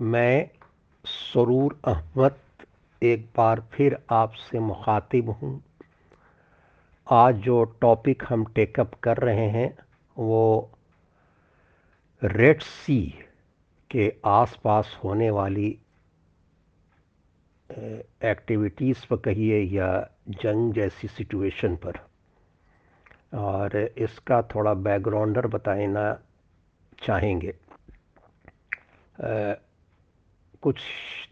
मैं सरूर अहमद एक बार फिर आपसे मुखातिब हूँ। आज जो टॉपिक हम टेकअप कर रहे हैं, वो रेड सी के आसपास होने वाली एक्टिविटीज़ पर कहिए या जंग जैसी सिचुएशन पर। और इसका थोड़ा बैकग्राउंडर बताना चाहेंगे। कुछ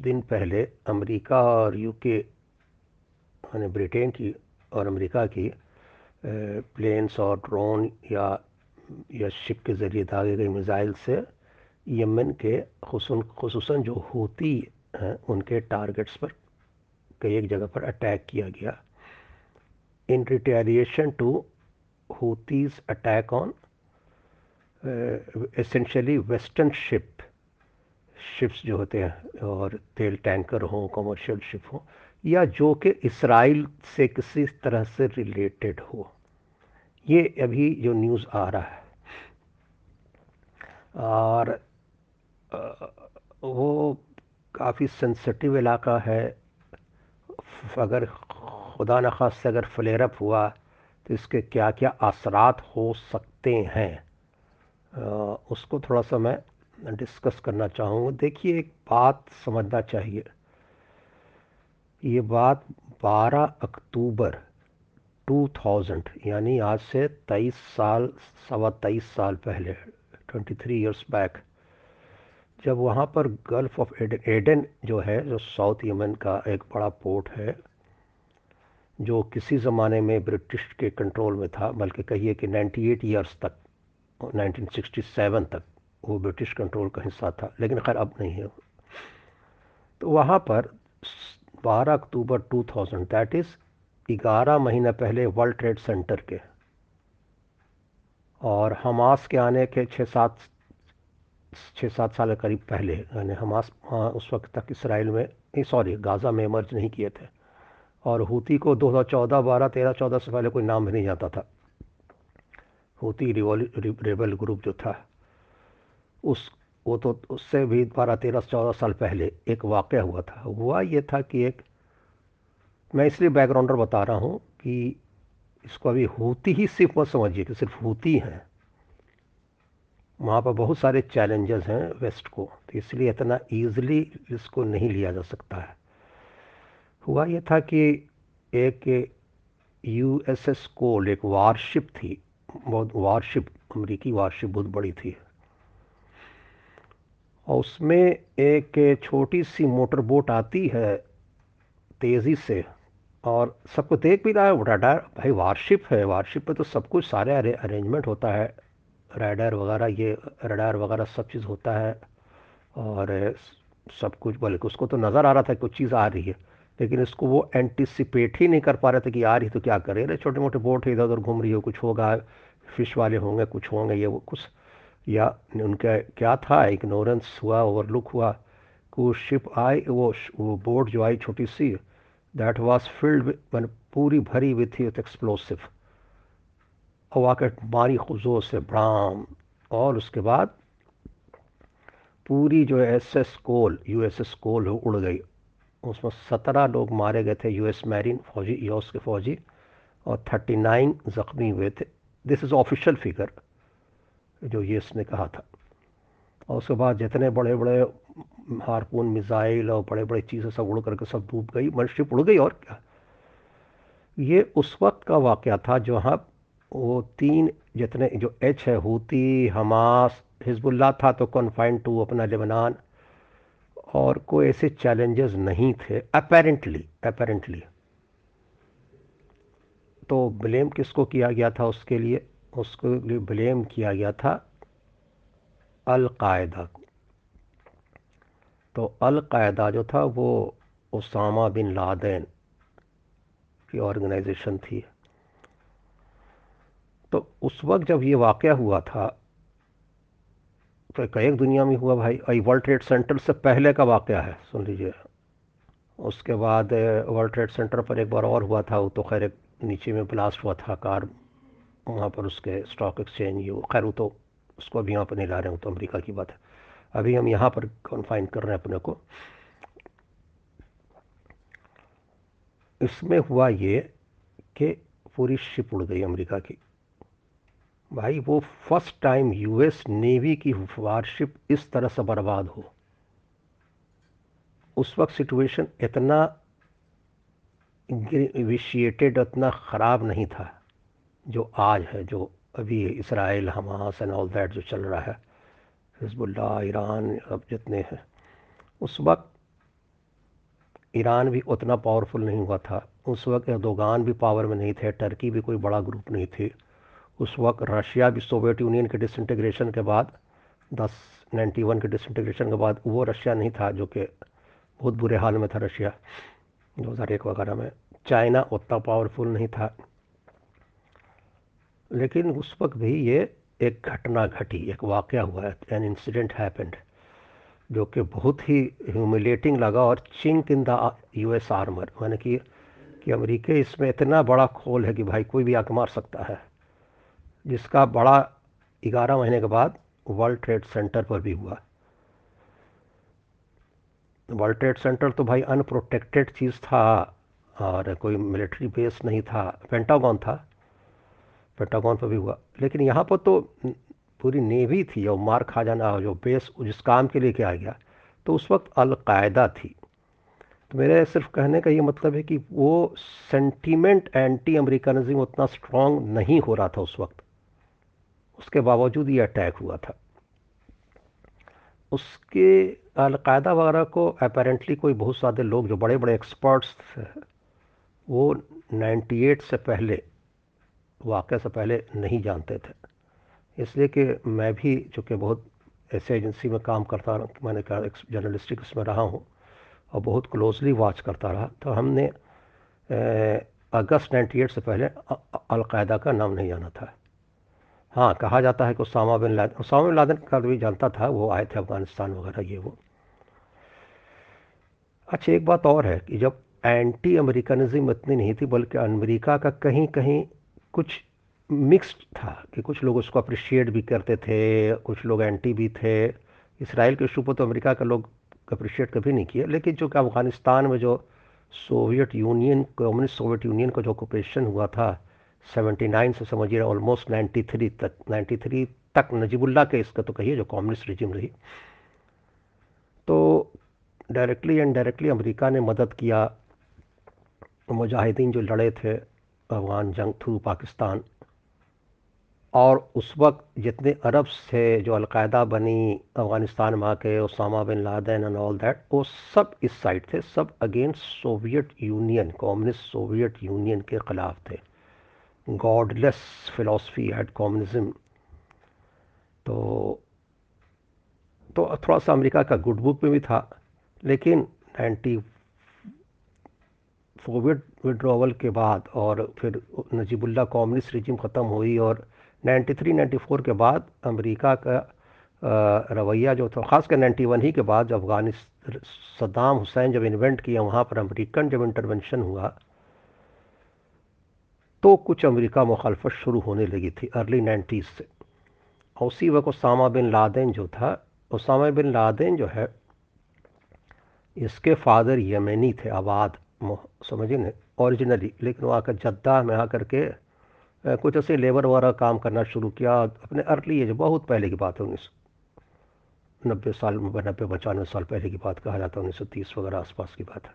दिन पहले अमेरिका और यूके यानी ब्रिटेन की और अमेरिका की प्लेन्स और ड्रोन या या शिप के ज़रिए दागे गए मिज़ाइल से यमन के खसूस जो होती हैं, उनके टारगेट्स पर कई एक जगह पर अटैक किया गया। In retaliation to Houthis attack on essentially western ship ships जो होते हैं, और तेल टैंकर हों कमर्शियल शिप हों, या जो कि इसराइल से किसी तरह से रिलेटेड हो। ये अभी जो न्यूज़ आ रहा है। और वो काफ़ी सेंसिटिव इलाका है। अगर खुदा न खास से अगर फ्लेयरअप हुआ तो इसके क्या क्या असरात हो सकते हैं? उसको थोड़ा सा मैं डिस्कस करना चाहूँगा। देखिए, एक बात समझना चाहिए। ये बात 12 अक्टूबर 2000 यानी आज से 23 साल, सवा तेईस साल पहले 23 इयर्स बैक जब वहाँ पर गल्फ़ ऑफ़ एडन एडन जो है, जो साउथ यमन का एक बड़ा पोर्ट है, जो किसी ज़माने में ब्रिटिश के कंट्रोल में था, बल्कि कहिए कि 98 इयर्स तक 1967 तक वो ब्रिटिश कंट्रोल का हिस्सा था, लेकिन खैर अब नहीं है तो वहाँ पर 12 अक्टूबर 2000 थाउज़ेंड दैट इज़ ग्यारह महीने पहले वर्ल्ड ट्रेड सेंटर के। और हमास के आने के छः सात छः सात साल के करीब पहले, यानी हमास उस वक्त तक इसराइल में सॉरी गाज़ा में मर्ज नहीं किए थे। और हूती को 2014 12 13 14 से पहले कोई नाम भी नहीं जाता था। हूती रेबल ग्रुप जो था। उस, वो तो उससे भी बारह तेरह, चौदह साल पहले एक वाक़ हुआ था। हुआ ये था कि एक, मैं इसलिए बैकग्राउंडर बता रहा हूँ कि इसको अभी होती ही सिर्फ़ मत समझिए कि सिर्फ़ होती हैं वहाँ पर बहुत सारे चैलेंजेस हैं वेस्ट को तो इसलिए इतना ईज़िली इसको नहीं लिया जा सकता है। हुआ ये था कि एक यू एस एस कोल एक वारशिप थी, बहुत वारशिप अमरीकी वारशिप बहुत बड़ी थी। और उसमें एक छोटी सी मोटर बोट आती है तेज़ी से और सबको देख भी रहा है। रडार भाई वारशिप है। वारशिप पे तो सब कुछ सारे अरे, अरेंजमेंट होता है। राइडर वगैरह ये रडार वगैरह सब चीज़ होता है और सब कुछ बोले उसको तो नज़र आ रहा था कुछ चीज़ आ रही है लेकिन इसको वो एंटिसिपेट ही नहीं कर पा रहे थे कि आ रही तो क्या करे रहे छोटे मोटे बोट इधर उधर घूम रही हो कुछ होगा फ़िश वाले होंगे कुछ होंगे ये वो कुछ या उनका क्या था? इग्नोरेंस हुआ ओवरलुक हुआ। कि शिप आई वो वो बोट जो आई छोटी सी दैट वाज फिल्ड मैंने पूरी भरी हुई थी एक्सप्लोसिव और आकर मारी खुजों से ब्राम और उसके बाद पूरी जो S S Cole U S S Cole उड़ गई। उसमें सत्रह लोग मारे गए थे यूएस मैरीन फौजी यूएस के फौजी, और थर्टी नाइन ज़ख्मी हुए थे। दिस इज़ ऑफिशियल फिगर जो ये इसने कहा था। और उसके बाद जितने बड़े बड़े हारपून मिज़ाइल और बड़े बड़े चीज़ें सब उड़ करके सब डूब गई मर्शिप उड़ गई, और क्या? ये उस वक्त का वाक़ था जहाँ वो तीन जितने जो एच है, हूती, हमास हिजबुल्ला था तो कन्फाइंड टू अपना लेबनान, और कोई ऐसे चैलेंजेस नहीं थे अपेरेंटली अपेरेंटली तो ब्लेम किसको किया गया था उसके लिए? उसके लिए ब्लेम किया गया था अलकायदा। को तो अलकायदा जो था वो उसामा बिन लादेन की ऑर्गेनाइजेशन थी। तो उस वक्त जब ये वाक़ हुआ था तो एक दुनिया में हुआ भाई आई वर्ल्ड ट्रेड सेंटर से पहले का वाक़ है, सुन लीजिए। उसके बाद, वर्ल्ड ट्रेड सेंटर पर एक बार और हुआ था, वो तो खैर नीचे में ब्लास्ट हुआ था, कार वहाँ पर उसके स्टॉक एक्सचेंज ये खैर वो तो उसको अभी यहाँ पर नहीं ला रहे हूँ तो अमेरिका की बात है। अभी हम यहाँ पर कॉन्फाइन कर रहे हैं अपने को। इसमें हुआ ये कि पूरी शिप उड़ गई अमेरिका की। भाई, वो फ़र्स्ट टाइम यूएस नेवी की वारशिप इस तरह से बर्बाद हो। उस वक्त सिचुएशन इतना विशिएटेड इतना ख़राब नहीं था। जो आज है, जो अभी Israel, Hamas and all that जो चल रहा है हिजबुल्ला ईरान, अब जितने हैं, उस वक्त ईरान भी उतना पावरफुल नहीं हुआ था। उस वक्त एर्दोगान भी पावर में नहीं थे टर्की भी कोई बड़ा ग्रुप नहीं थी। उस वक्त रशिया भी सोवियत यूनियन के डिसइंटीग्रेशन के बाद, दस नाइन्टी वन के डिसइंटीग्रेशन के बाद वो रशिया नहीं था, जो कि बहुत बुरे हाल में था रशिया 2001 वगैरह में। चाइना उतना पावरफुल नहीं था। लेकिन उस वक्त भी ये एक घटना घटी, एक वाक़ हुआ एन इंसिडेंट हैपेंड जो कि बहुत ही ह्यूमिलेटिंग लगा और chink in the U S armour मैंने कि कि अमेरिका इसमें इतना बड़ा खोल है कि भाई कोई भी आके मार सकता है, जिसका बड़ा ग्यारह महीने के बाद वर्ल्ड ट्रेड सेंटर पर भी हुआ। वर्ल्ड ट्रेड सेंटर तो भाई अनप्रोटेक्टेड चीज़ था, और कोई मिलिट्री बेस नहीं था पेंटागन था पेंटागन पर भी हुआ। लेकिन यहाँ पर तो पूरी नेवी थी और मार खा जाना जो बेस जिस काम के लिए किया गया तो उस वक्त अलकायदा थी। तो मेरे सिर्फ़ कहने का ये मतलब है कि वो सेंटीमेंट एंटी अमेरिकनिज्म उतना स्ट्रांग नहीं हो रहा था उस वक्त। उसके बावजूद ये अटैक हुआ था। उसके अलकायदा वगैरह को अपेरेंटली कोई बहुत सारे लोग जो बड़े बड़े एक्सपर्ट्स थे, वो 98 से पहले वाक़े से पहले नहीं जानते थे। इसलिए कि मैं भी चूँकि बहुत ऐसे एजेंसी में काम करता रहा, मैंने कहा जर्नलिस्टिक उसमें रहा हूँ और बहुत क्लोजली वॉच करता रहा तो हमने अगस्त 98 से पहले अलकायदा का नाम नहीं जाना था। हाँ कहा जाता है कि Osama bin Laden, Osama bin Laden का भी जानता था, वो आए थे अफ़गानिस्तान वगैरह, ये वो। अच्छा एक बात और है कि जब एंटी अमेरिकनिज्म इतनी नहीं थी, बल्कि अमेरिका का कहीं कहीं कुछ मिक्स्ड था, कि कुछ लोग उसको अप्रिशिएट भी करते थे, कुछ लोग एंटी भी थे। इसराइल के इशू तो अमेरिका का लोग अप्रिशिएट कभी नहीं किया लेकिन जो कि अफ़गानिस्तान में जो Soviet Union, communist Soviet Union का जो ऑक्यूपेशन हुआ था 79 से समझिए ऑलमोस्ट 93 तक 93 तक नजीबुल्ला के इसका तो कहिए जो कम्युनिस्ट रिजिम रही। तो डायरेक्टली एंड डायरेक्टली अमेरिका ने मदद किया। मुजाहिदीन जो लड़े थे अफगान जंग थ्रू पाकिस्तान। और उस वक्त जितने अरब थे जो अलकायदा बनी अफ़गानिस्तान में आके Osama bin Laden and all that वो सब इस साइड थे, सब against Soviet Union communist Soviet Union के ख़िलाफ़ थे। गॉडलेस फिलॉसफी एट कम्युनिज्म तो तो थोड़ा सा अमेरिका का गुड बुक में भी था, लेकिन नाइन्टी सोवियत विड्रॉवल के बाद और फिर नजीबुल्ला कम्युनिस्ट रिजिम ख़त्म हुई और 93-94 के बाद अमेरिका का रवैया जो था, ख़ास ख़ासकर 91 ही के बाद जब अफ़गानिस्तान, सद्दाम हुसैन जब इन्वेंट किया, वहाँ पर अमेरिकन जब इंटरवेंशन हुआ तो कुछ अमेरिका मुखालफत शुरू होने लगी थी अर्ली नाइन्टीज़ से। और उसी वक्त उसामा बिन लादेन जो था उसामा बिन लादेन जो है, इसके फादर यमनी थे, आबाद। समझिए ना ओरिजिनली लेकिन वो आकर जद्दा में आकर के कुछ ऐसे लेबर वगैरह काम करना शुरू किया, अपने अर्ली एज बहुत पहले की बात है उन्नीस, नब्बे साल, नब्बे पचानवे साल पहले की बात कहा जाता है, उन्नीस सौ तीस वगैरह आसपास की बात है।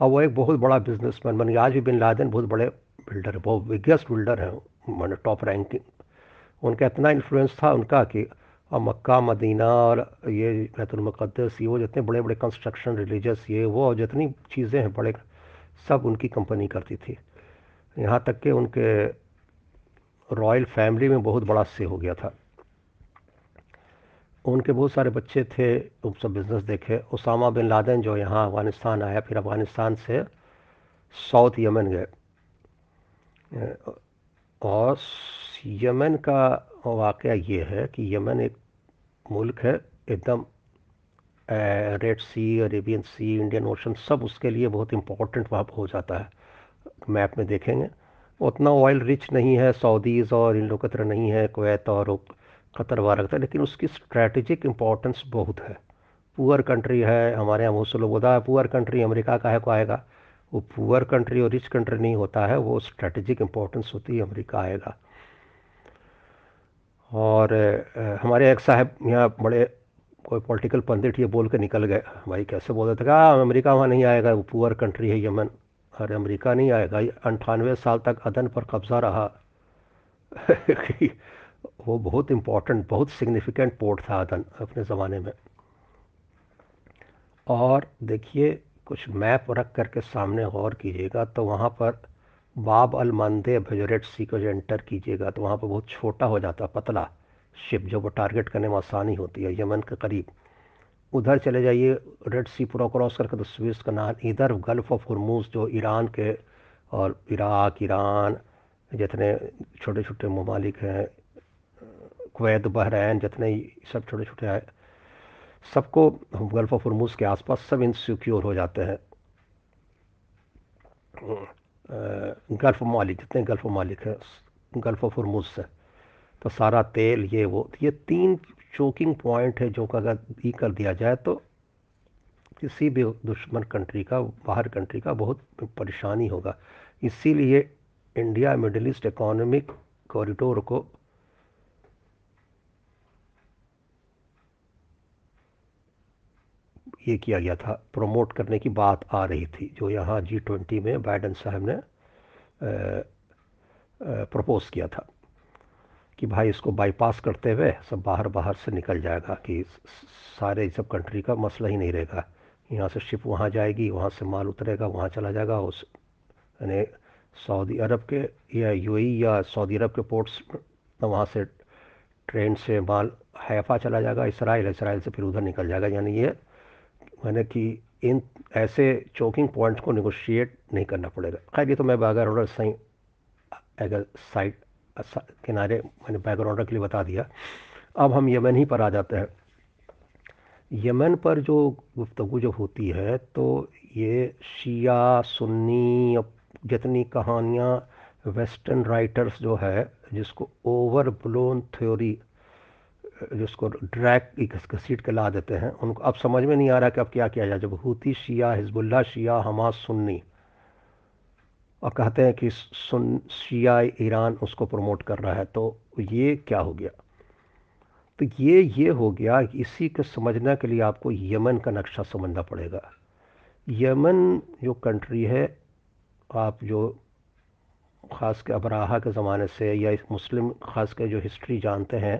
और वो एक बहुत बड़ा बिजनेसमैन बन गया, आज भी बिन लादेन बहुत बड़े बिल्डर है, बहुत बिगेस्ट बिल्डर हैं, मैंने टॉप रैंकिंग उनका इतना इन्फ्लुएंस था उनका कि और मक्का, मदीना और ये बैतुलमक़दस ये वो जितने बड़े बड़े कंस्ट्रक्शन रिलीजस ये वो जितनी चीज़ें हैं, बड़े सब उनकी कंपनी करती थी। यहाँ तक कि उनके रॉयल फैमिली में बहुत बड़ा से हो गया था। उनके बहुत सारे बच्चे थे, वो सब बिज़नेस देखे। उसामा बिन लादेन जो यहाँ अफ़गानिस्तान आया, फिर अफ़गानिस्तान से साउथ यमन गए। और यमन का वाक़ ये है कि यमन एक मुल्क है, एकदम Red Sea Arabian Sea Indian Ocean सब उसके लिए बहुत इम्पोर्टेंट वहाँ हो जाता है। मैप में देखेंगे। उतना ऑयल रिच नहीं है सऊदीज़ और इन लोग तरह नहीं है कुवैत और कतर रखता है, लेकिन उसकी स्ट्रैटेजिक इम्पोर्टेंस बहुत है। पुअर कंट्री है, हमारे यहाँ बहुत से लोग है पुअर कंट्री अमेरिका का है को आएगा? वो पुअर कंट्री और रिच कंट्री नहीं होता है, वो स्ट्रैटेजिक इम्पोर्टेंस होती है, अमेरिका आएगा। और हमारे एक साहब यहाँ बड़े कोई पॉलिटिकल पंडित ये बोल के निकल गए। भाई कैसे बोल रहे थे कहा अमेरिका वहाँ नहीं आएगा, वो पुअर कंट्री है यमन। अरे, अमेरिका नहीं आएगा। अंठानवे साल तक अदन पर कब्ज़ा रहा। वो बहुत इम्पोर्टेंट बहुत सिग्निफिकेंट पोर्ट था अदन अपने ज़माने में। और देखिए, कुछ मैप रख करके सामने गौर कीजिएगा तो वहाँ पर बाब अल मंदे भेजरेट सी को जो एंटर कीजिएगा तो वहाँ पर बहुत छोटा हो जाता, पतला। शिप जो वो टारगेट करने में आसानी होती है, यमन के करीब, उधर चले जाइए रेड सी पूरा क्रॉस करके तो स्विस नाम इधर गल्फ़ ऑफ़ हरमूज जो ईरान के और इराक, ईरान, जितने छोटे छोटे ममालिक हैं, कुवैत, बहरैन, जितने सब छोटे छोटे हैं, सबको गल्फ़ ऑफ़ हरमूज के आसपास सब इनसिक्योर हो जाते हैं। गल्फ़ मालिक जितने गल्फ़ मालिक हैं गल्फ़ ऑफ़ हरमूज से। तो सारा तेल, ये वो तो ये तीन चोकिंग पॉइंट है जो अगर ई कर दिया जाए तो किसी भी दुश्मन कंट्री का, बाहर कंट्री का बहुत परेशानी होगा। इसीलिए India Middle East economic corridor को ये किया गया था। प्रमोट करने की बात आ रही थी, जो यहाँ जी ट्वेंटी में बाइडन साहब ने प्रपोज किया था। कि भाई इसको बाईपास करते हुए सब बाहर बाहर से निकल जाएगा कि सारे सब कंट्री का मसला ही नहीं रहेगा। यहाँ से शिप वहाँ जाएगी, वहाँ से माल उतरेगा, वहाँ चला जाएगा, उस, यानी सऊदी अरब के या यूएई या सऊदी अरब के पोर्ट्स वहाँ से ट्रेन से माल हैफा चला जाएगा इसराइल इसराइल से फिर उधर निकल जाएगा। यानी ये मैंने कि इन ऐसे चोकिंग पॉइंट्स को निगोशिएट नहीं करना पड़ेगा। खैर, ये तो मैं अगर सही अगर साइड किनारे मैंने बैकग्राउंड के लिए बता दिया। अब हम यमन ही पर आ जाते हैं। यमन पर जो गुफ्तु जो होती है तो ये शिया, सुन्नी जितनी कहानियाँ वेस्टर्न राइटर्स जो है, जिसको ओवर ब्लोन थ्योरी, जिसको ड्रैक घसीट के ला देते हैं, उनको, अब समझ में नहीं आ रहा कि अब क्या किया जाए। जब हूती शिया हिजबुल्ला शिया, हमास, सुन्नी और कहते हैं कि सुन शिया ईरान उसको प्रमोट कर रहा है तो ये क्या हो गया? तो ये ये हो गया इसी को समझने के लिए आपको यमन का नक्शा समझना पड़ेगा। यमन जो कंट्री है, आप जो ख़ास के अबराहा के ज़माने से या इस मुस्लिम ख़ास के जो हिस्ट्री जानते हैं,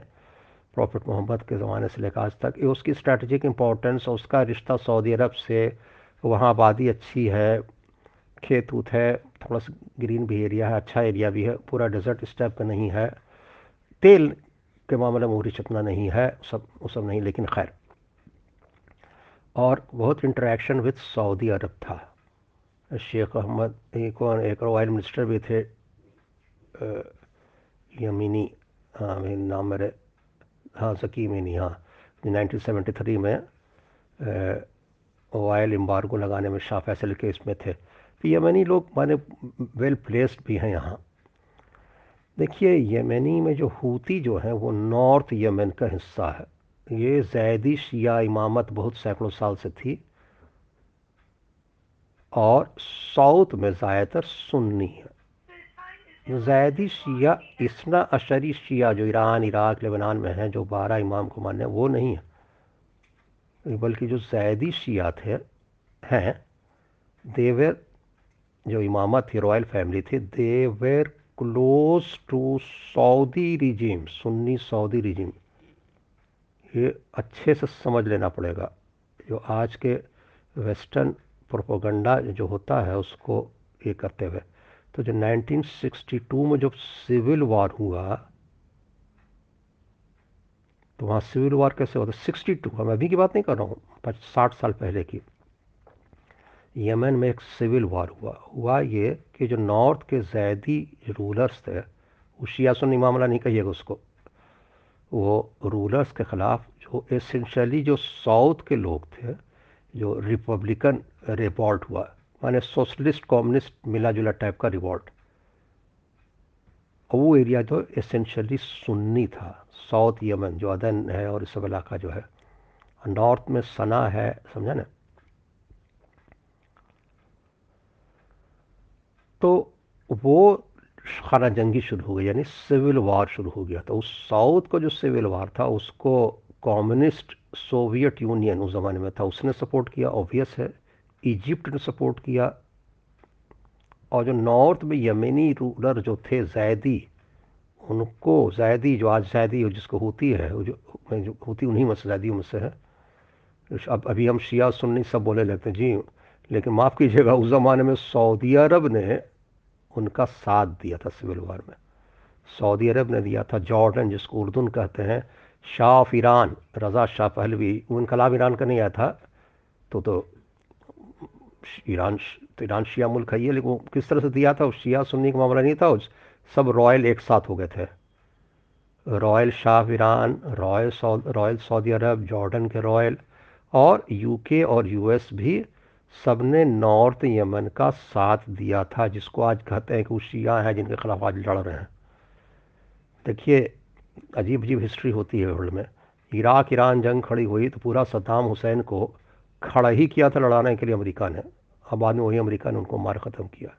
प्रॉफिट मोहम्मद के ज़माने से लेकर आज तक, ये उसकी स्ट्रैटेजिक इम्पोर्टेंस उसका रिश्ता सऊदी अरब से वहाँ आबादी अच्छी है खेत उत है थोड़ा सा ग्रीन भी एरिया है अच्छा एरिया भी है, पूरा डेजर्ट इस टाइप का नहीं है। तेल के मामले में रिच इतना नहीं है, सब, वो सब नहीं, लेकिन खैर। और बहुत इंटरेक्शन विद सऊदी अरब था। शेख अहमद एक और एक ऑयल मिनिस्टर भी थे यमीनी हाँ नाम मेरे हाँ सकी जकीमिनी हाँ 1973 में ऑयल एम्बार्गो लगाने में शाह फैसल के इसमें थे। यमनी लोग माने वेल प्लेस्ड भी हैं यहाँ। देखिए, यमनी में जो हूती जो है, वो नॉर्थ यमन का हिस्सा है। ये जैदी शिया इमामत बहुत सैकड़ों साल से थी और साउथ में ज़्यादातर सुन्नी है। जैदी शिया, इसना अशरी शिया जो ईरान, इराक, लेबनान में है, जो बारह इमाम को मानने वो नहीं है। बल्कि जो जैदी शिया थे, हैं देवर जो इमामा थी, रॉयल फैमिली थी they were close to Saudi regime Sunni Saudi regime ये अच्छे से समझ लेना पड़ेगा। जो आज के वेस्टर्न प्रोपोगंडा जो होता है, उसको ये करते हुए। तो जो 1962 में जब सिविल वॉर हुआ तो वहाँ सिविल वॉर कैसे होता 62 हम अभी की बात नहीं कर रहा हूँ साठ साल पहले की। यमन में एक सिविल वॉर हुआ। हुआ ये कि जो नॉर्थ के जैदी रूलर्स थे वो शिया सुन्नी मामला नहीं कहिएगा उसको, वो रूलर्स के ख़िलाफ़ जो एसेंशली जो साउथ के लोग थे, जो रिपब्लिकन रिवॉल्ट हुआ, माने सोशलिस्ट कम्युनिस्ट मिला जुला टाइप का रिवॉल्ट। वो एरिया जो एसेंशली सुन्नी था, साउथ यमन जो अदन है और इस सब इलाका जो है। नॉर्थ में सना है, समझा ना? तो वो खाना जंगी शुरू हो गई, यानी सिविल वार शुरू हो गया था। उस साउथ का जो सिविल वार था, उसको कम्युनिस्ट सोवियत यूनियन उस ज़माने में था। उसने सपोर्ट किया ऑब्वियस है। इजिप्ट ने सपोर्ट किया। और जो नॉर्थ में यमेनी रूलर जो थे, जैदी, उनको जैदी जो आज जैदी जिसको होती है जो जो होती, उन्हीं में से जैदी में से है। अब, अभी हम शिया सुन्नी सब बोले लगते हैं। जी लेकिन माफ़ कीजिएगा, उस ज़माने में सऊदी अरब ने उनका साथ दिया था सिविल वार में। सऊदी अरब ने दिया था जॉर्डन, जिसको उर्दून कहते हैं, Shah of Iran, Reza Shah Pahlavi. वो इनकलाब ईरान का नहीं आया था। तो तो ईरान तो ईरान शिया मुल्क है ये, लेकिन किस तरह से दिया था? उस शिया सुन्नी का मामला नहीं था, उस सब रॉयल एक साथ हो गए थे। Royal Shah Iran, royal royal Saudi Arabia, Jordan के रॉयल, और यूके और यूएस भी सबने नॉर्थ यमन का साथ दिया था, जिसको आज कहते हैं कि वो शिया हैं, जिनके खिलाफ आज लड़ रहे हैं। देखिए अजीब अजीब हिस्ट्री होती है वर्ल्ड में। इराक, ईरान जंग खड़ी हुई तो पूरा सद्दाम हुसैन को खड़ा ही किया था लड़ाने के लिए अमेरिका ने। अब बाद में वही अमेरिका ने उनको मार ख़त्म किया।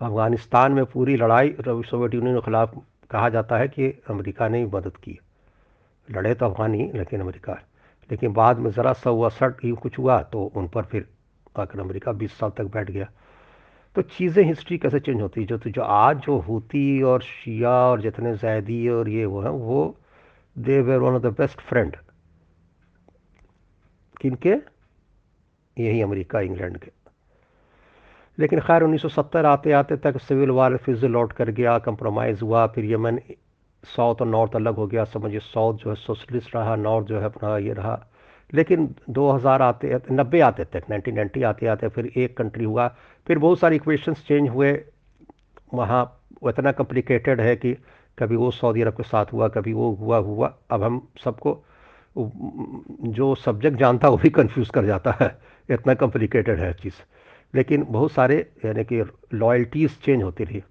अफ़गानिस्तान में पूरी लड़ाई सोवियत यूनियन के ख़िलाफ़ कहा जाता है कि अमेरिका ने मदद की। लड़े तो अफ़गानी लेकिन अमेरिका लेकिन बाद में ज़रा सा हुआ, सट कुछ हुआ तो उन पर फिर आकर अमेरिका बीस साल तक बैठ गया। तो चीज़ें हिस्ट्री कैसे चेंज होती? है जो तो जो आज जो होती और शिया और जितने जैदी और ये वो हैं, वो they were one of the best friend किनके यही अमेरिका, इंग्लैंड के। लेकिन खैर 1970 आते आते तक सिविल वार फिजल आउट कर गया कंप्रोमाइज़ हुआ, फिर यमन साउथ और नॉर्थ अलग हो गया। समझिए, साउथ जो है सोशलिस्ट रहा, नॉर्थ जो है अपना ये रहा। लेकिन 2000 आते, नब्बे आते तक 1990 आते आते, फिर एक कंट्री हुआ। फिर बहुत सारे इक्वेशंस चेंज हुए। वहाँ इतना कॉम्प्लिकेटेड है कि कभी वो सऊदी अरब के साथ हुआ, कभी वो हुआ हुआ। अब हम सबको, जो सब्जेक्ट जानता वो भी कंफ्यूज कर जाता है। इतना कॉम्प्लिकेटेड है चीज़। लेकिन बहुत सारे, यानी कि लॉयल्टीज़ चेंज होती रही।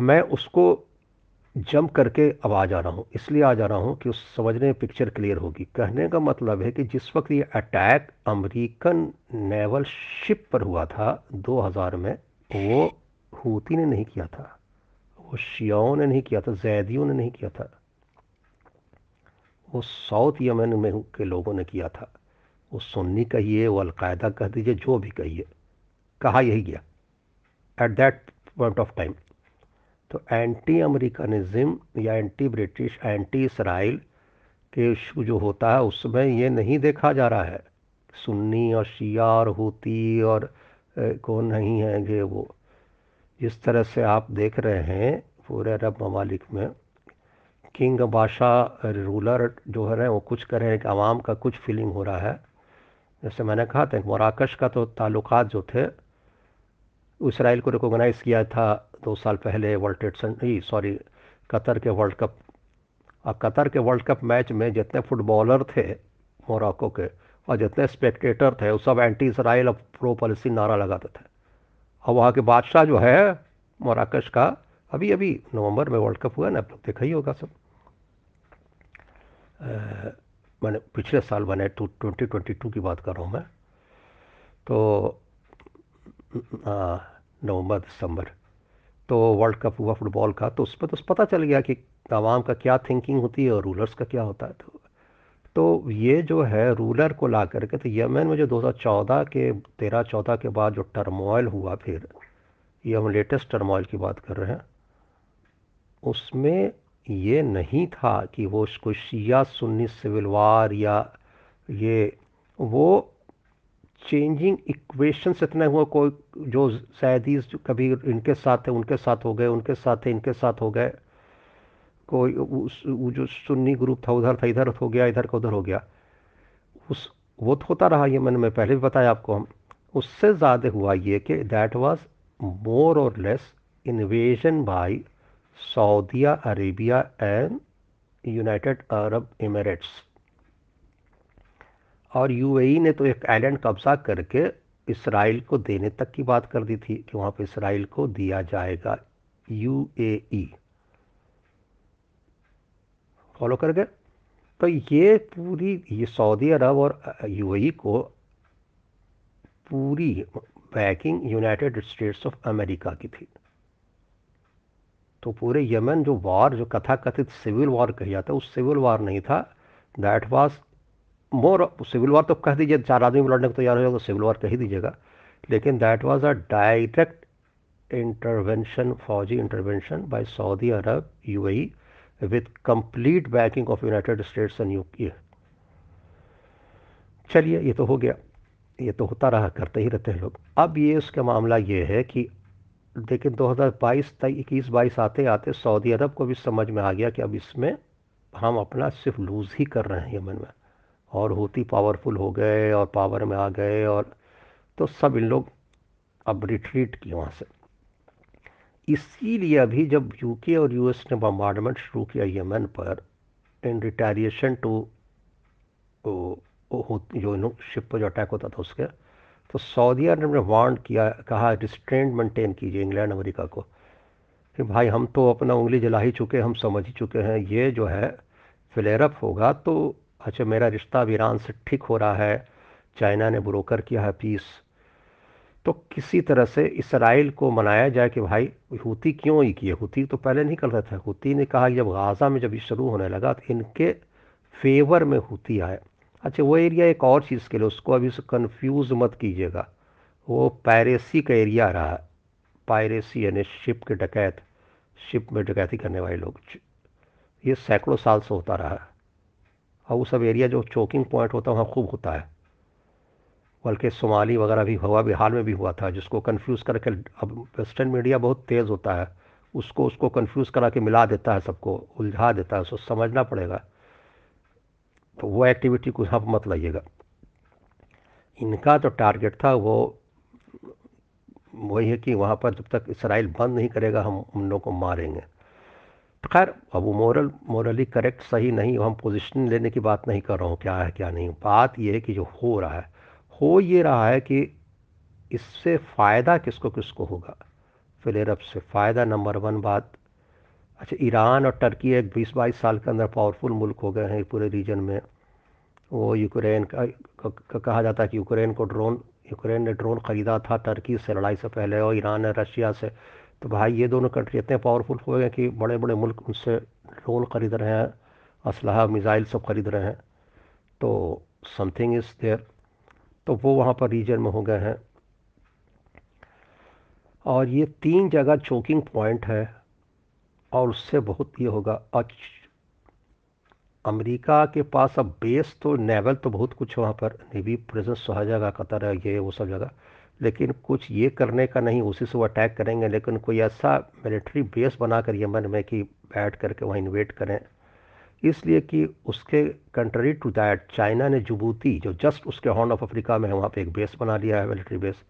मैं उसको जंप करके अब आ जा रहा हूँ। इसलिए आ जा रहा हूँ कि उस समझने में पिक्चर क्लियर होगी। कहने का मतलब है कि जिस वक्त ये अटैक अमेरिकन नेवल शिप पर हुआ था 2000 में, वो हूती ने नहीं किया था। वो शियाओं ने नहीं किया था, जैदियों ने नहीं किया था। वो साउथ यमन में के लोगों ने किया था। वो सुन्नी कहिए, वो अलकायदा कह दीजिए, जो भी कहिए। कहा यही गया। At that point of time तो एंटी अमेरिकनिज़म या एंटी ब्रिटिश एंटी इसराइल के इशू जो होता है, उसमें ये नहीं देखा जा रहा है। सुन्नी और शिया और हूती और कौन नहीं है ये वो। जिस तरह से आप देख रहे हैं, पूरे अरब ममालिक में, किंग बादशाह रूलर जो है वो कुछ कर रहे हैं कि आवाम का कुछ फीलिंग हो रहा है। जैसे मैंने कहा था, मराकश का तो ताल्लुकात जो थे इसराइल को रिकोगनाइज़ किया था दो साल पहले वर्ल्ड ट्रेड सॉरी कतर के वर्ल्ड कप और कतर के वर्ल्ड कप मैच में जितने फुटबॉलर थे मोरक्को के और जितने स्पेक्टेटर थे, वो सब एंटी इसराइल और प्रो पॉलिसी नारा लगाते थे। और वहाँ के बादशाह जो है, मोराकश का, अभी अभी नवंबर में वर्ल्ड कप हुआ ना, आप लोग देखा ही होगा सब। मैंने पिछले साल मैंने टू ट्वेंटी ट्वेंटी टू की बात कर रहा हूँ मैं। तो नवंबर, दिसंबर तो वर्ल्ड कप हुआ फुटबॉल का तो उस पर तो पता चल गया कि आवाम का क्या थिंकिंग होती है और रूलर्स का क्या होता है तो तो ये जो है रूलर को ला करके तो यमन में जो 2014 के, तेरह चौदह के बाद जो टर्मोइल हुआ फिर, ये हम लेटेस्ट टर्मोइल की बात कर रहे हैं, उसमें ये नहीं था कि वो कोई शिया सुन्नी सिविल वार या ये, वो चेंजिंग इक्वेशंस इतने हुए कोई जो सैदीज कभी इनके साथ थे उनके साथ हो गए, उनके साथ थे इनके साथ हो गए। कोई उस, वो जो सुन्नी ग्रुप था, उधर था, इधर हो गया, इधर का उधर हो गया। उस, वो तो होता रहा, ये मैंने, मैं पहले भी बताया आपको हम। उससे ज़्यादा हुआ ये कि that was more or less invasion by Saudi Arabia and United Arab Emirates और यूएई ने तो एक आइलैंड कब्जा करके इसराइल को देने तक की बात कर दी थी कि वहाँ पर इसराइल को दिया जाएगा यूएई फॉलो कर गए तो ये पूरी, ये सऊदी अरब और यूएई को पूरी backing United States of America की थी। तो पूरे यमन जो वार जो कथाकथित सिविल वॉर कही जाता है, उस सिविल वार नहीं था। That was more civil war तो कह दीजिए, चार आदमी लड़ने को तैयार हो जाएगा तो सिविल वॉर कह ही दीजिएगा। लेकिन that was a direct intervention फौजी intervention by Saudi Arab UAE with complete backing of United States and UK चलिए, ये तो हो गया। ये तो होता रहा, करते ही रहते हैं लोग। अब ये उसका मामला ये है कि लेकिन 2022 तक इक्कीस बाईस आते आते सऊदी अरब को भी समझ में आ गया कि अब इसमें हम अपना सिर्फ़ लूज़ ही कर रहे हैं यमन में। और होती पावरफुल हो गए और पावर में आ गए और तो सब इन लोग अब रिट्रीट किए वहाँ से। इसीलिए अभी जब यूके और यूएस ने बम्बार्डमेंट शुरू किया यमन पर इन रिटारिएशन टू जो शिप पर जो अटैक होता था उसके तो सऊदी अरब ने वार्न किया, कहा रिस्ट्रेंट मेंटेन कीजिए इंग्लैंड अमेरिका को। कि भाई, हम तो अपना उंगली जला ही चुके, हम समझ ही चुके हैं, ये जो है फ्लेयरअप होगा तो अच्छा मेरा रिश्ता अब ईरान से ठीक हो रहा है, चाइना ने ब्रोकर किया है पीस। तो किसी तरह से इसराइल को मनाया जाए कि भाई, हूती क्यों ही किए? हूती तो पहले नहीं कर करता था। हूती ने कहा, जब गाज़ा में जब ये शुरू होने लगा तो इनके फेवर में हूती आए। अच्छा वो एरिया एक और चीज़ के लिए, उसको अभी से कन्फ्यूज़ मत कीजिएगा। वो पायरेसी का एरिया रहा पायरेसी यानी शिप के डकैत। शिप में डकैती करने वाले लोग। ये सैकड़ों साल से होता रहा और वो सब एरिया जो चोकिंग पॉइंट होता है, वहाँ खूब होता है। बल्कि सोमाली वगैरह भी हुआ बिहार में भी हुआ था, जिसको कंफ्यूज करके अब वेस्टर्न मीडिया बहुत तेज़ होता है। उसको उसको कंफ्यूज करा के मिला देता है सबको, उलझा देता है, उसको समझना पड़ेगा। तो वो एक्टिविटी को यहाँ मत लाइएगा। इनका जो टारगेट था, वो, वही है कि वहाँ पर जब तक इसराइल बंद नहीं करेगा, हम उन लोगों को मारेंगे। तो खैर, अब वो मॉरल मॉरली करेक्ट सही नहीं हम पोजीशन लेने की बात नहीं कर रहा हूँ, क्या है, क्या नहीं। बात ये है कि जो हो रहा है, हो ये रहा है कि इससे फ़ायदा किसको किसको होगा? फिलेरब से फ़ायदा नंबर वन बात। अच्छा ईरान और टर्की एक बीस बाईस साल के अंदर पावरफुल मुल्क हो गए हैं पूरे रीजन में। वो यूक्रेन का कहा जाता है कि यूक्रेन को ड्रोन यूक्रेन ने ड्रोन ख़रीदा था टर्की से लड़ाई से पहले और ईरान ने रशिया से। तो भाई ये दोनों कंट्री इतने पावरफुल हो गए कि बड़े बड़े मुल्क उनसे ड्रोन ख़रीद रहे हैं, असलहा मिज़ाइल सब ख़रीद रहे हैं। तो समथिंग इज़ देयर तो वो वहाँ पर रीजन में हो गए हैं। और ये तीन जगह चोकिंग पॉइंट है और उससे बहुत ये होगा। और अमेरिका के पास अब बेस तो नेवल तो बहुत कुछ वहाँ पर। नेवी प्रेजेंस हर जगह कतर है, ये वो सब जगह। लेकिन कुछ ये करने का नहीं, उसी से वो अटैक करेंगे, लेकिन कोई ऐसा मिलिट्री बेस बनाकर यमन में कि बैठ करके वहाँ इन्वेट करें। इसलिए कि उसके कंट्री टू दैट चाइना ने जबूती जो जस्ट उसके हॉर्न ऑफ़ अफ्रीका में है, वहाँ पे एक बेस बना लिया है मिलिट्री बेस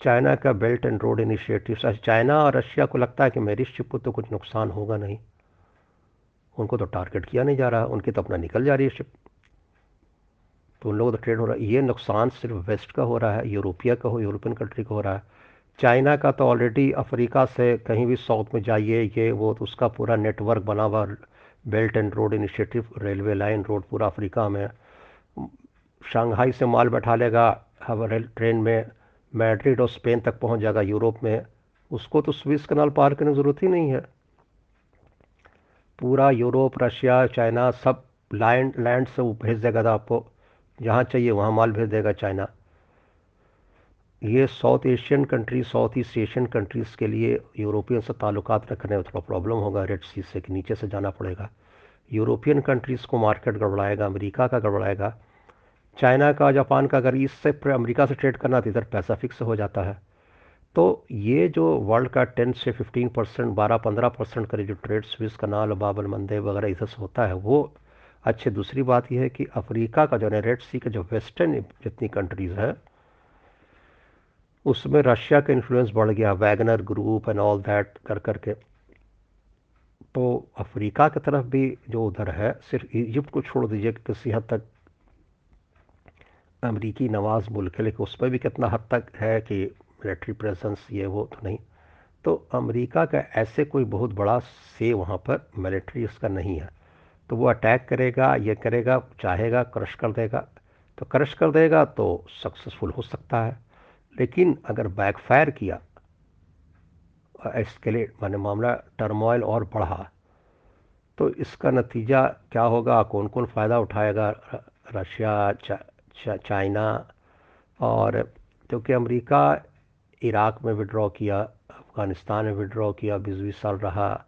चाइना का belt and road initiative China और रशिया को लगता है कि मेरी शिप को तो कुछ नुकसान होगा नहीं। उनको तो टारगेट किया नहीं जा रहा, उनकी तो अपना निकल जा रही है शिप तो उन लोगों तो ट्रेड हो रहा है। ये नुकसान सिर्फ़ वेस्ट का हो रहा है यूरोपिया का हो यूरोपियन कंट्री का हो रहा है। चाइना का तो ऑलरेडी अफ्रीका से कहीं भी साउथ में जाइए, ये वो तो उसका पूरा नेटवर्क बना हुआ belt and road initiative railway line road पूरा अफ्रीका में शंघाई से माल बैठा लेगा हवा ट्रेन में मैड्रिड और स्पेन तक पहुँच जाएगा यूरोप में। उसको तो स्विस कनाल पार करने की ज़रूरत ही नहीं है। पूरा यूरोप रशिया चाइना सब लैंड लैंड से वो भेज देगा था आपको जहाँ चाहिए, वहाँ माल भेज देगा चाइना। ये South Asian country, South East Asian countries के लिए यूरोपियन से ताल्लुक रखने में थोड़ा प्रॉब्लम होगा, रेड सी से कि नीचे से जाना पड़ेगा। यूरोपियन कंट्रीज़ को मार्केट गड़बड़ाएगा, अमेरिका का गड़बड़ाएगा। चाइना का, जापान का, अगर इससे अमेरिका से ट्रेड करना तो इधर पैसा फिक्स हो जाता है। तो ये जो वर्ल्ड का टेन से फिफ्टीन परसेंट, बारह पंद्रह परसेंट का जो ट्रेड स्विस कनाल, बाबल मंदे वगैरह इधर से होता है, वो अच्छे दूसरी बात यह है कि अफ्रीका का जो है रेड सी का जो वेस्टर्न जितनी कंट्रीज़ है, उसमें रशिया का इन्फ्लुएंस बढ़ गया Wagner group and all that कर करके। तो अफ्रीका की तरफ़ भी जो उधर है, सिर्फ़ इजिप्ट को छोड़ दीजिए कि किसी हद तक अमरीकी नवाज़ मुल्क है, लेकिन उसमें भी कितना हद तक है कि मिलिट्री प्रेजेंस ये वो तो नहीं। तो अमेरिका का ऐसे कोई बहुत बड़ा से वहाँ पर मिलिट्री इसका नहीं है। तो वो अटैक करेगा ये करेगा चाहेगा क्रश कर देगा। तो क्रश कर देगा तो सक्सेसफुल हो सकता है। लेकिन अगर बैकफायर किया एस्केलेट माने मामला टर्मोइल और बढ़ा तो इसका नतीजा क्या होगा? कौन कौन फ़ायदा उठाएगा? रशिया चा, चा, चाइना और क्योंकि अमेरिका इराक में विड्रॉ किया अफ़गानिस्तान में विड्रॉ किया बीस बीस साल रहा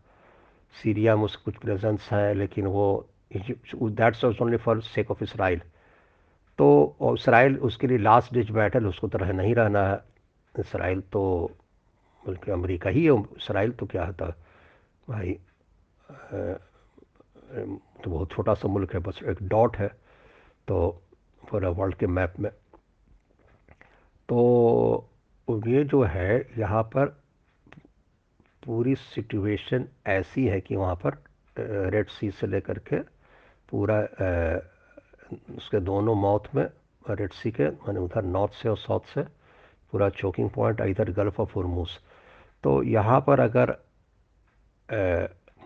सीरिया में उसका कुछ प्रेजेंस है लेकिन वो that's only for sake of Israel तो इसराइल उसके लिए लास्ट डिच बैटल उसको तो तरह नहीं रहना है। इसराइल तो बल्कि अमेरिका ही है इसराइल तो क्या होता भाई तो बहुत छोटा सा मुल्क है, बस एक डॉट है तो पूरा वर्ल्ड के मैप में। तो ये जो है, यहाँ पर पूरी सिचुएशन ऐसी है कि वहाँ पर रेड सी से लेकर के पूरा उसके दोनों माउथ में रेड सी के मैंने उधर नॉर्थ से और साउथ से पूरा चोकिंग पॉइंट इधर गल्फ ऑफ़ फॉरमूस तो यहाँ पर अगर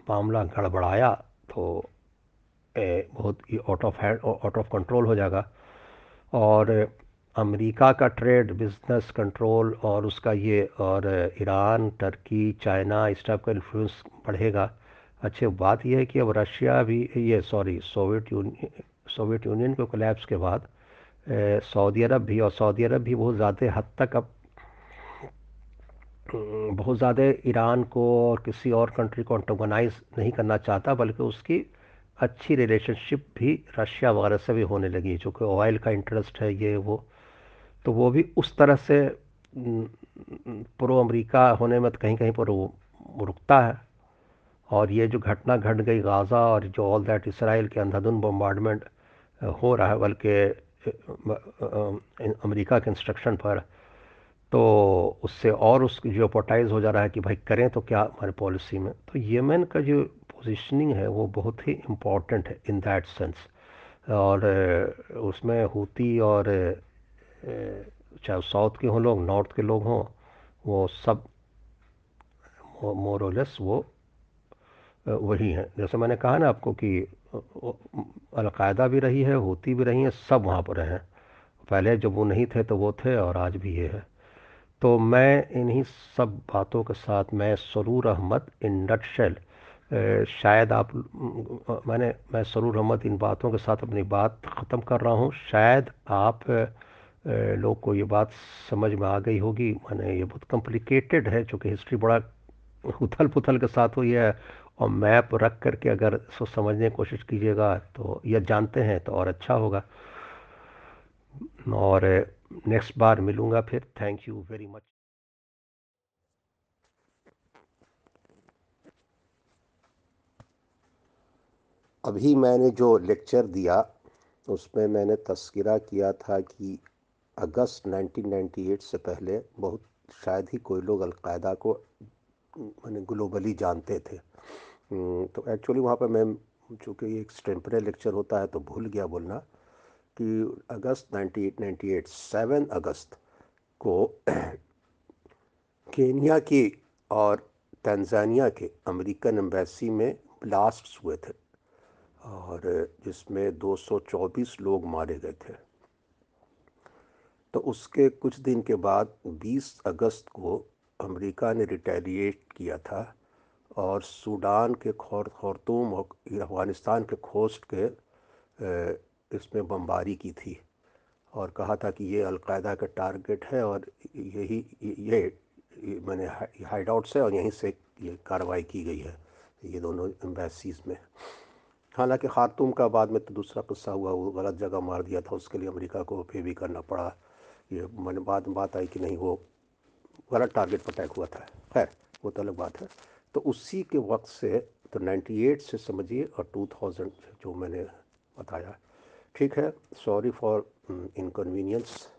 मामला गड़बड़ाया तो ए, बहुत ही out of hand out of control हो जाएगा। और अमेरिका का ट्रेड, बिज़नेस कंट्रोल और उसका ये, और ईरान, टर्की, चाइना, इस टाइप का इन्फ्लुएंस बढ़ेगा। अच्छे बात यह है कि अब रशिया भी ये sorry Soviet Union Soviet Union के कोलैप्स के बाद सऊदी अरब भी, और सऊदी अरब भी बहुत ज़्यादा हद तक अब बहुत ज़्यादा ईरान को और किसी और कंट्री को अंटोगनाइज नहीं करना चाहता, बल्कि उसकी अच्छी रिलेशनशिप भी रशिया वगैरह से भी होने लगी जो कि ऑयल का इंटरेस्ट है, ये वो। तो वो भी उस तरह से प्रो अमेरिका होने में तो कहीं कहीं पर वो रुकता है। और ये जो घटना घट गई गाज़ा और जो ऑल दैट इसराइल के अंधाधुन बम्बार्डमेंट हो रहा है, बल्कि अमेरिका के इंस्ट्रक्शन पर तो उससे और उस जियोपोटाइज हो जा रहा है कि भाई करें तो क्या हमारे पॉलिसी में? तो येमेन का जो पोजीशनिंग है, वो बहुत ही इंपॉर्टेंट है इन दैट सेंस और उसमें हूती और चाहे साउथ के हों लोग, नॉर्थ के लोग हों, वो सब मोरलेस वो वही हैं। जैसे मैंने कहा ना आपको कि अलकायदा भी रही है, होती भी रही हैं, सब वहाँ पर हैं। पहले जब वो नहीं थे तो वो थे और आज भी ये है। तो मैं इन्हीं सब बातों के साथ, मैं सरूर अहमद इन नटशेल शायद आप मैंने, मैं सरूर अहमद इन बातों के साथ अपनी बात ख़त्म कर रहा हूँ। शायद आप लोग को ये बात समझ में आ गई होगी। मैंने ये बहुत कॉम्प्लिकेटेड है, चूँकि हिस्ट्री बड़ा उथल पुथल के साथ हुई है और मैप रख करके अगर इसको समझने की कोशिश कीजिएगा तो यह जानते हैं तो और अच्छा होगा। और नेक्स्ट बार मिलूँगा फिर। थैंक यू वेरी मच अभी मैंने जो लेक्चर दिया, उसमें मैंने तस्करा किया था कि अगस्त 1998 से पहले बहुत, शायद ही कोई लोग अलकायदा को, मैंने ग्लोबली जानते थे। तो एक्चुअली वहाँ पर मैं, चूँकि एक स्टेम्परे लेक्चर होता है तो भूल गया बोलना कि अगस्त 1998 7 अगस्त को केनिया की और तंजानिया के अमेरिकन एम्बेसी में ब्लास्ट हुए थे और जिसमें 224 लोग मारे गए थे। उसके कुछ दिन के बाद 20 अगस्त को अमेरिका ने रिटेलिएट किया था और सूडान के खौर खौरतूम और अफ़गानिस्तान के खोस्ट के इसमें बमबारी की थी और कहा था कि ये अलकायदा का टारगेट है और यही ये, ये मैंने हाइड आउट से और यहीं से ये कार्रवाई की गई है ये दोनों एम्बेसीज़ में। हालाँकि खारतूम का बाद में तो दूसरा किस्सा हुआ वो गलत जगह मार दिया था उसके लिए अमेरिका को पे भी करना पड़ा। ये मैंने बाद में बात आई कि नहीं, वो गलत टारगेट पर अटैक हुआ था। खैर, वो तो अलग बात है। तो उसी के वक्त से तो 98 से समझिए और 2000 जो मैंने बताया। ठीक है? Sorry for inconvenience